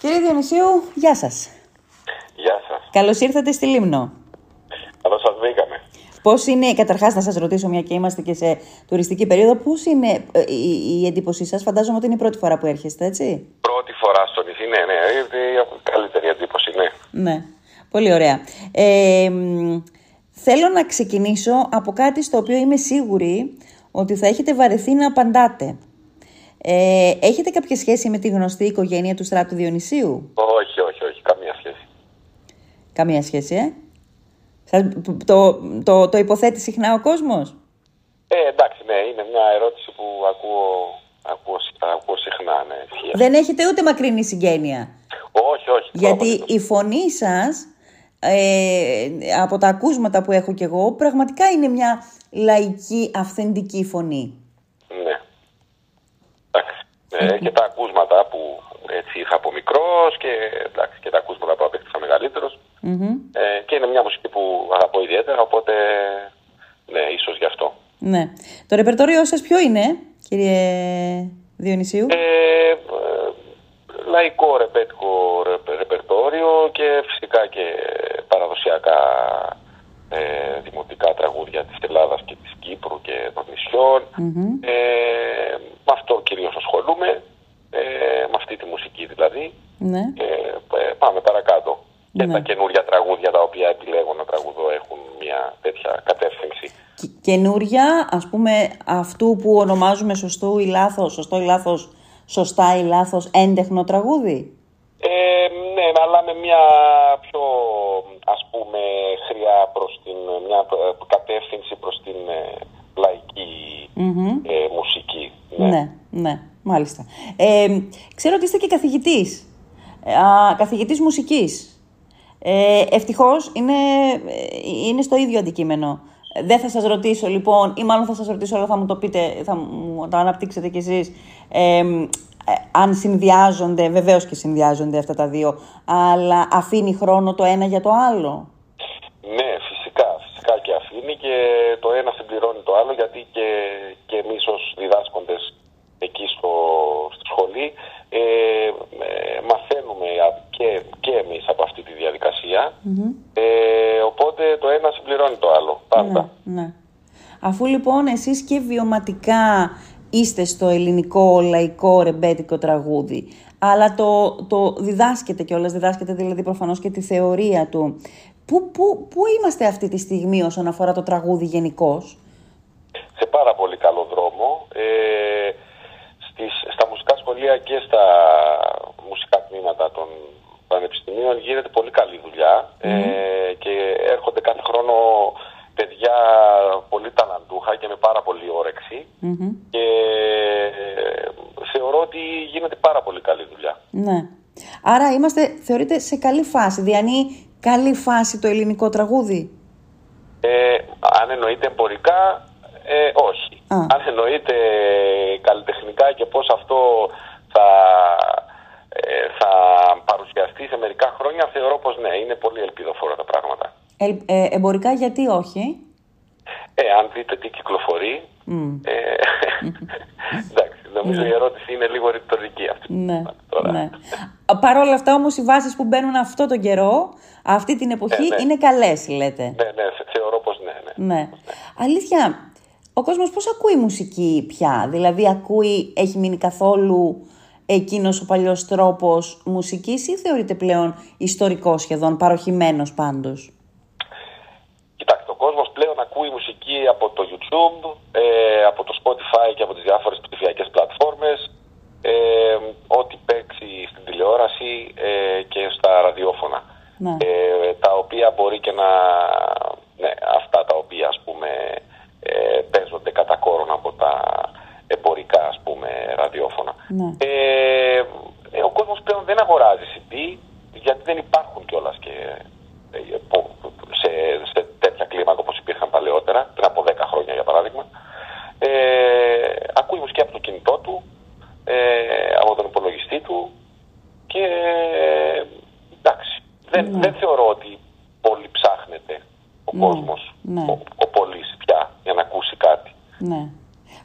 Κύριε Διονυσίου, γεια σας. Γεια σας. Καλώς ήρθατε στη Λίμνο. Καλώς σας βρήκαμε. Πώς είναι, καταρχάς να σας ρωτήσω μια και είμαστε και σε τουριστική περίοδο, πώς είναι ε, η, η εντύπωσή σας, φαντάζομαι ότι είναι η πρώτη φορά που έρχεστε, έτσι; Πρώτη φορά στο νησί, ναι, ναι, είναι η καλύτερη εντύπωση, ναι. Ναι, πολύ ωραία. Ε, μ, θέλω να ξεκινήσω από κάτι στο οποίο είμαι σίγουρη ότι θα έχετε βαρεθεί να απαντάτε. Ε, έχετε κάποια σχέση με τη γνωστή οικογένεια του Στράτου Διονυσίου; Όχι, όχι, όχι, καμία σχέση. Καμία σχέση, ε. Σας, το, το, το υποθέτει συχνά ο κόσμος; Ε, εντάξει, ναι, είναι μια ερώτηση που ακούω, ακούω, ακούω συχνά, ναι. ισχύει. Δεν έχετε ούτε μακρινή συγγένεια; Όχι, όχι. Γιατί απολύτως. η φωνή σας, ε, από τα ακούσματα που έχω κι εγώ, πραγματικά είναι μια λαϊκή, αυθεντική φωνή. Ναι. Εντάξει. Ε, και τα ακούσματα που έτσι είχα από μικρός και, εντάξει, και τα ακούσματα που απέκτησα μεγαλύτερος. Μμμ. Ε, και είναι μια μουσική που αγαπώ ιδιαίτερα, οπότε ναι, ίσως γι' αυτό. Ναι. Το ρεπερτόριό σας ποιο είναι, κύριε Διονυσίου; Ε, ε, λαϊκό ρεπέτικο ρεπε- ρεπερτόριο και φυσικά και παραδοσιακά ε, δημοτικά τραγούδια της Ελλάδας και της Κύπρου και των νησιών. Ε, με αυτό κυρίως ασχολούμαι, ε, με αυτή τη μουσική δηλαδή. Ναι. Και ε, πάμε παρακάτω. Και Ναι. τα καινούργια τραγούδια τα οποία επιλέγω να τραγουδώ έχουν μια τέτοια κατεύθυνση. Κ- Καινούρια, ας πούμε, αυτού που ονομάζουμε σωστό ή λάθος, σωστό ή λάθος, σωστά ή λάθος, έντεχνο τραγούδι; Ε, ναι, αλλά με μια πιο ας πούμε χρειά προς την, μια ε, κατεύθυνση προς την ε, λαϊκή ε, μουσική. Ναι. Ναι, ναι, μάλιστα. Ε, ξέρω ότι είστε και καθηγητής. Ε, α, καθηγητής μουσικής. Ε, ευτυχώς είναι, ε, είναι στο ίδιο αντικείμενο. Ε, Δεν θα σας ρωτήσω λοιπόν, ή μάλλον θα σας ρωτήσω, αλλά θα μου το πείτε, θα μου το αναπτύξετε κι εσείς, ε, ε, αν συνδυάζονται, βεβαίως και συνδυάζονται αυτά τα δύο, αλλά αφήνει χρόνο το ένα για το άλλο. Ναι, φυσικά, φυσικά και αφήνει και το ένα συμπληρώνει το άλλο γιατί και, και εμείς ως διδάσκοντες εκεί στο, στη σχολή ε, ε, μαθαίνουμε α- και, και εμείς από αυτή τη διαδικασια Ε, οπότε το ένα συμπληρώνει το άλλο, πάντα. Ναι, ναι. Αφού λοιπόν εσείς και βιωματικά είστε στο ελληνικό λαϊκό ρεμπέτικο τραγούδι, αλλά το, το διδάσκετε κιόλας, διδάσκετε δηλαδή προφανώς και τη θεωρία του. Πού, πού, πού είμαστε αυτή τη στιγμή όσον αφορά το τραγούδι γενικώς; σε πάρα πολύ καλό δρόμο. Ε, στις, στα μουσικά σχολεία και στα μουσικά τμήματα των πανεπιστημίων γίνεται πολύ καλή δουλειά ε, και έρχονται κάθε χρόνο παιδιά πολύ ταλαντούχα και με πάρα πολύ όρεξη και ε, θεωρώ ότι γίνεται πάρα πολύ καλή δουλειά. Ναι. Άρα είμαστε, θεωρείτε, σε καλή φάση. Διανύει καλή φάση το ελληνικό τραγούδι; Ε, αν εννοείται εμπορικά, ε, όχι. Α. Αν εννοείται καλλιτεχνικά και πώς αυτό θα, ε, θα παρουσιαστεί σε μερικά χρόνια, θεωρώ πως ναι, είναι πολύ ελπιδοφόρα τα πράγματα. Ε, ε, εμπορικά γιατί όχι; Ε, αν δείτε τι κυκλοφορεί, ε, εντάξει, νομίζω η ερώτηση είναι λίγο ρητορική αυτή. Ναι, Τώρα. ναι. Παρ' όλα αυτά όμως οι βάσεις που μπαίνουν αυτό τον καιρό, αυτή την εποχή, ναι. είναι καλές λέτε. Ναι, ναι, θε- θεωρώ πως ναι, ναι. Ναι. Αλήθεια, ο κόσμος πώς ακούει μουσική πια, δηλαδή ακούει, έχει μείνει καθόλου εκείνος ο παλιός τρόπος μουσικής ή θεωρείται πλέον ιστορικός σχεδόν, παροχημένος πάντως; Κοιτάξτε, ο κόσμος πλέον ακούει μουσική από το YouTube, ε, από το Spotify και από τις διάφορες ψηφιακές πλατφόρμες, ε, ό,τι παίξει στην τηλεόραση ε, και στα ραδιόφωνα. Ναι. Ε, τα οποία μπορεί και να... Ναι, αυτά τα οποία ας πούμε ε, παίζονται κατά κόρον από τα εμπορικά ας πούμε ραδιόφωνα. Ναι. Ε, ε, ο κόσμος πλέον δεν αγοράζει CD γιατί δεν υπάρχουν κιόλας και ε, που- σε, σε τέτοια κλίμακα όπως υπήρχαν παλαιότερα, πριν από 10 χρόνια για παράδειγμα. Ε, ακούει μουσική από το κινητό του, ε, από τον υπολογιστή του και ε, εντάξει, δεν, δεν θεωρώ ότι πολύ ψάχνεται ο κόσμος, ναι. ο, ο πολύς πια για να ακούσει κάτι. Ναι.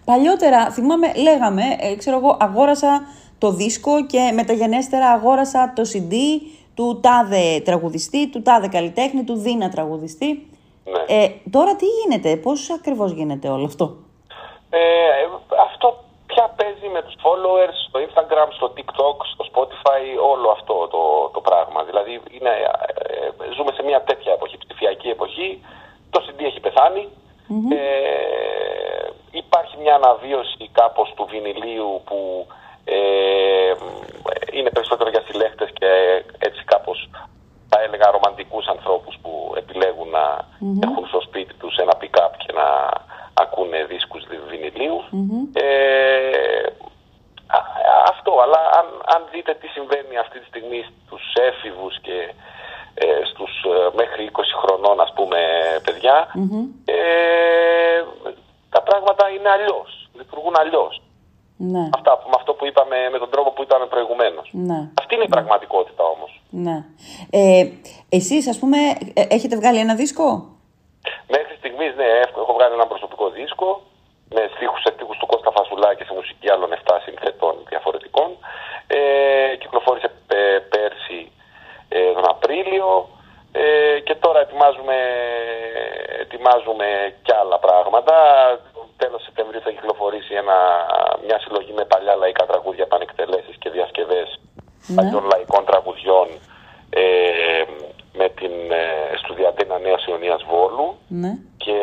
Παλιότερα, θυμάμαι, λέγαμε, ε, ξέρω εγώ, αγόρασα το δίσκο και μεταγενέστερα αγόρασα το CD του τάδε τραγουδιστή, του τάδε καλλιτέχνη, του δίνα τραγουδιστή. Ναι. Ε, τώρα τι γίνεται, πώς ακριβώς γίνεται όλο αυτό; Ε, αυτό πια παίζει με τους followers στο Instagram, στο TikTok, στο Spotify, όλο αυτό το, το πράγμα. Δηλαδή είναι, ε, ζούμε σε μια τέτοια εποχή, ψηφιακή εποχή, το CD έχει Ε, υπάρχει μια αναβίωση κάπως του βινιλίου που ε, είναι περισσότερο για συλλέκτες και έτσι κάπως θα έλεγα ρομαντικούς ανθρώπους που επιλέγουν να έχουν στο σπίτι τους ένα pick-up και να ακούνε δίσκους βινιλίου. Ε, αυτό, αλλά αν, αν δείτε τι συμβαίνει αυτή τη στιγμή στους έφηβους και ε, στους ε, μέχρι 20 χρονών ας πούμε ε, τα πράγματα είναι αλλιώς, λειτουργούν αλλιώς. Ναι. Αυτά, με αυτό που είπαμε, με τον τρόπο που είπαμε προηγουμένως. Ναι. Αυτή είναι η πραγματικότητα όμως. Ναι. Ε, εσείς, ας πούμε, ε, έχετε βγάλει ένα δίσκο; Μέχρι στιγμής, ναι, έχω έχω βγάλει ένα προσωπικό δίσκο με στίχους, σε στίχους του Κώστα Φασουλάκη και σε μουσική άλλων 7 συνθετών διαφορετικών. Ε, κυκλοφόρησε ε, πέρσι ε, τον Απρίλιο ε, και τώρα ετοιμάζουμε, ετοιμάζουμε κι άλλα πράγματα. Τέλος Σεπτεμβρίου θα κυκλοφορήσει ένα, μια συλλογή με παλιά λαϊκά τραγούδια, επανεκτελέσεις και διασκευές Ναι. παλιών λαϊκών τραγουδιών ε, με την ε, στουδιαντή Νέας Ιωνίας Βόλου Ναι. και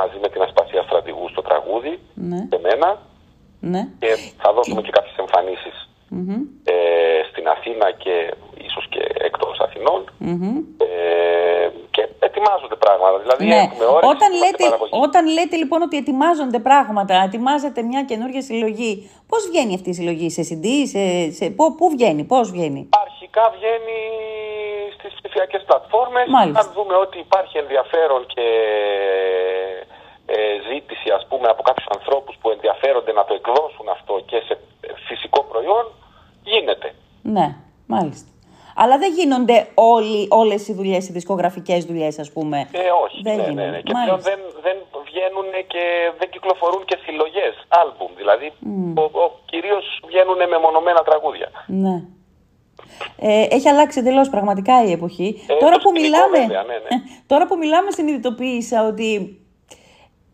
μαζί με την Ασπασία Στρατηγού στο τραγούδι, Ναι. σε μένα Ναι. και θα δώσουμε και κάποιες εμφανίσεις Μμμ. ε, στην Αθήνα και ίσως και εκτός Αθηνών Μμμ. ε, και ετοιμάζονται πράγματα. Δηλαδή Ναι. έχουμε ώρες, Όταν είμαστε λέτε, παραγωγή. όταν λέτε λοιπόν ότι ετοιμάζονται πράγματα, ετοιμάζετε μια καινούργια συλλογή, πώς βγαίνει αυτή η συλλογή, σε CD, σε, σε, πού, πού βγαίνει, πώς βγαίνει; Αρχικά βγαίνει στις ψηφιακές πλατφόρμες. Μάλιστα. Αν δούμε ότι υπάρχει ενδιαφέρον και ε, ζήτηση ας πούμε από κάποιους ανθρώπους που ενδιαφέρονται να το εκδώσουν αυτό και σε φυσικό προϊόν, γίνεται. Ναι, μάλιστα. Αλλά δεν γίνονται όλοι, όλες οι δουλειές, οι δισκογραφικές δουλειές ας πούμε. Ε, όχι, Δεν ναι, ναι, γίνονται. ναι. Και Μάλιστα. πλέον δεν, δεν βγαίνουν και δεν κυκλοφορούν και συλλογές, άλμπουμ. Δηλαδή, ο, ο, κυρίως βγαίνουν μεμονωμένα τραγούδια. Ναι. Ε, έχει αλλάξει εντελώς πραγματικά η εποχή. Ε, τώρα, το που σκηνικό μιλάμε, βέβαια, ναι, ναι. τώρα που μιλάμε συνειδητοποίησα ότι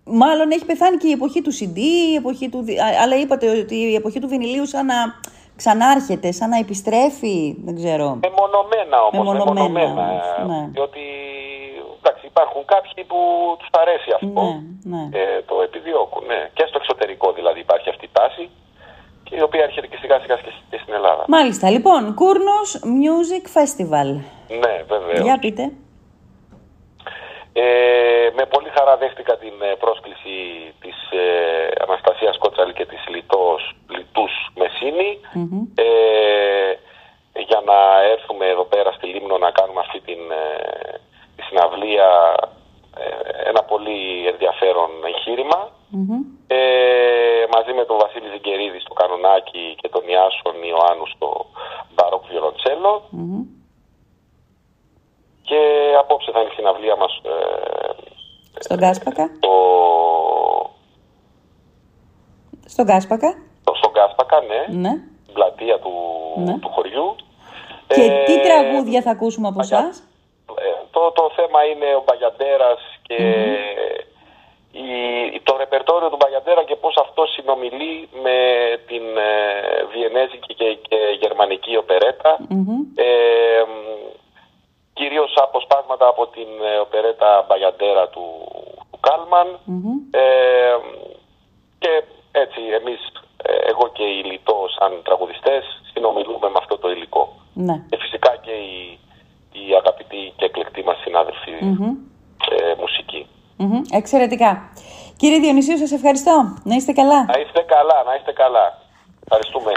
μάλλον έχει πεθάνει και η εποχή του CD, η εποχή του, δι- α- αλλά είπατε ότι η εποχή του βινιλίου σαν να ξανάρχεται, σαν να επιστρέφει, δεν ξέρω. Μεμονωμένα όμως, Μεμονωμένα μεμονωμένα. όμως, ε, ναι. Διότι εντάξει, υπάρχουν κάποιοι που τους αρέσει αυτό. Ναι, ναι. Ε, το επιδιώκουν, ναι. Και στο εξωτερικό δηλαδή υπάρχει αυτή η τάση και η οποία έρχεται και σιγά σιγά και και στην Ελλάδα. Μάλιστα, λοιπόν, Κούρνος Music Festival. Ναι, βέβαια. Για πείτε. Ε, με πολύ χαρά δέχτηκα την ε, πρόσκληση της ε, Αναστασίας Κότσαλη και της Λιτός, Λιτούς Μεσίνη ε, για να έρθουμε εδώ πέρα στη Λίμνο να κάνουμε αυτή την ε, τη συναυλία ε, ένα πολύ ενδιαφέρον εγχείρημα. Ε, μαζί με τον Βασίλη Ζιγκερίδη στο κανονάκι και τον Ιάσον Ιωάννους στο μπαρόκ βιολοντσέλο. Και απόψε θα είναι η συναυλία μας ε, Στον Κάσπακα. το, Στον Κάσπακα. το, στον Κάσπακα, ναι, Ναι. στην πλατεία του, Ναι. του χωριού. Και Ε, τι τραγούδια θα ακούσουμε από Παγιά- εσάς; ε, το, το θέμα είναι ο Μπαγιαντέρας και η, το ρεπερτόριο του Μπαγιαντέρα και πώς αυτό συνομιλεί με την ε, βιενέζικη και, και γερμανική οπερέτα. Ε, μ, κυρίως αποσπάσματα από την ε, οπερέτα Μπαγιαντέρα του, του καλμαν Ε, και έτσι εμείς, ε, εγώ και η Λιτό σαν τραγουδιστές, συνομιλούμε με αυτό το υλικό. Ναι. Και φυσικά και οι, οι αγαπητοί και εκλεκτοί μας συνάδελφοι ε, μουσική. Μμμ, Εξαιρετικά. Κύριε Διονυσίου, σας ευχαριστώ. Να είστε καλά. Να είστε καλά, να είστε καλά. Ευχαριστούμε.